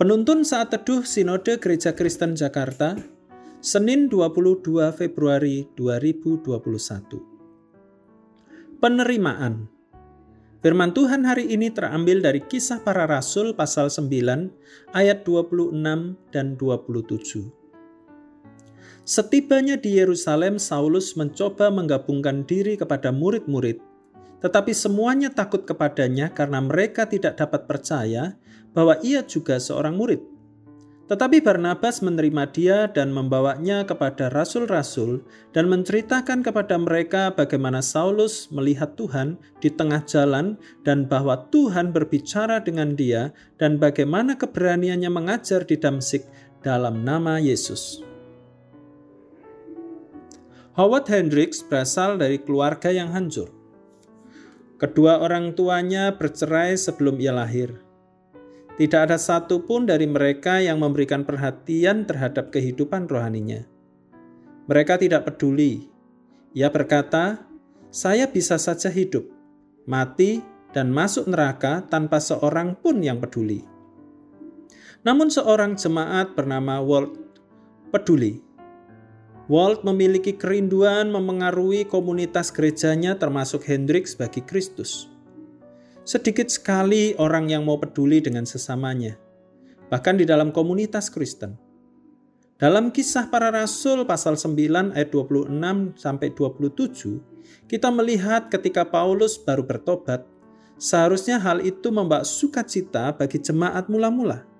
Penuntun saat teduh Sinode Gereja Kristen Jakarta, Senin 22 Februari 2021. Penerimaan Firman Tuhan hari ini terambil dari kisah para rasul pasal 9 ayat 26 dan 27. Setibanya di Yerusalem, Saulus mencoba menggabungkan diri kepada murid-murid, tetapi semuanya takut kepadanya karena mereka tidak dapat percaya bahwa ia juga seorang murid. Tetapi Barnabas menerima dia dan membawanya kepada rasul-rasul dan menceritakan kepada mereka bagaimana Saulus melihat Tuhan di tengah jalan dan bahwa Tuhan berbicara dengan dia dan bagaimana keberaniannya mengajar di Damsik dalam nama Yesus. Howard Hendricks berasal dari keluarga yang hancur. Kedua orang tuanya bercerai sebelum ia lahir. Tidak ada satupun dari mereka yang memberikan perhatian terhadap kehidupan rohaninya. Mereka tidak peduli. Ia berkata, "Saya bisa saja hidup, mati, dan masuk neraka tanpa seorang pun yang peduli." Namun, seorang jemaat bernama Walt peduli. Walt memiliki kerinduan memengaruhi komunitas gerejanya, termasuk Hendrix, bagi Kristus. Sedikit sekali orang yang mau peduli dengan sesamanya, bahkan di dalam komunitas Kristen. Dalam kisah para rasul pasal 9 ayat 26 sampai 27, kita melihat ketika Paulus baru bertobat, seharusnya hal itu membawa sukacita bagi jemaat mula-mula.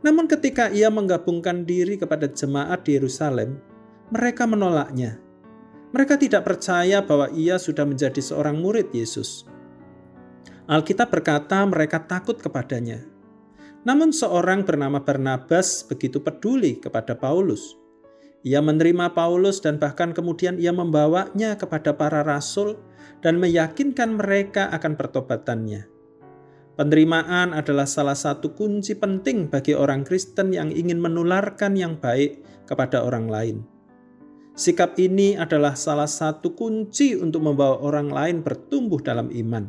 Namun ketika ia menggabungkan diri kepada jemaat di Yerusalem, mereka menolaknya. Mereka tidak percaya bahwa ia sudah menjadi seorang murid Yesus. Alkitab berkata mereka takut kepadanya. Namun seorang bernama Barnabas begitu peduli kepada Paulus. Ia menerima Paulus dan bahkan kemudian ia membawanya kepada para rasul dan meyakinkan mereka akan pertobatannya. Penerimaan adalah salah satu kunci penting bagi orang Kristen yang ingin menularkan yang baik kepada orang lain. Sikap ini adalah salah satu kunci untuk membawa orang lain bertumbuh dalam iman.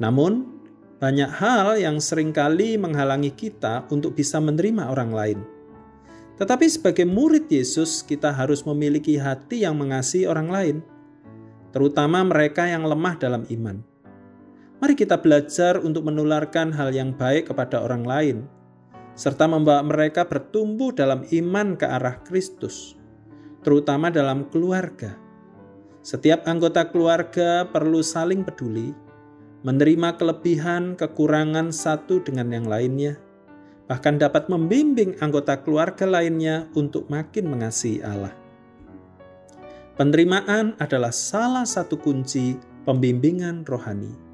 Namun, banyak hal yang sering kali menghalangi kita untuk bisa menerima orang lain. Tetapi sebagai murid Yesus, kita harus memiliki hati yang mengasihi orang lain, terutama mereka yang lemah dalam iman. Mari kita belajar untuk menularkan hal yang baik kepada orang lain, serta membawa mereka bertumbuh dalam iman ke arah Kristus, terutama dalam keluarga. Setiap anggota keluarga perlu saling peduli, menerima kelebihan kekurangan satu dengan yang lainnya, bahkan dapat membimbing anggota keluarga lainnya untuk makin mengasihi Allah. Penerimaan adalah salah satu kunci pembimbingan rohani.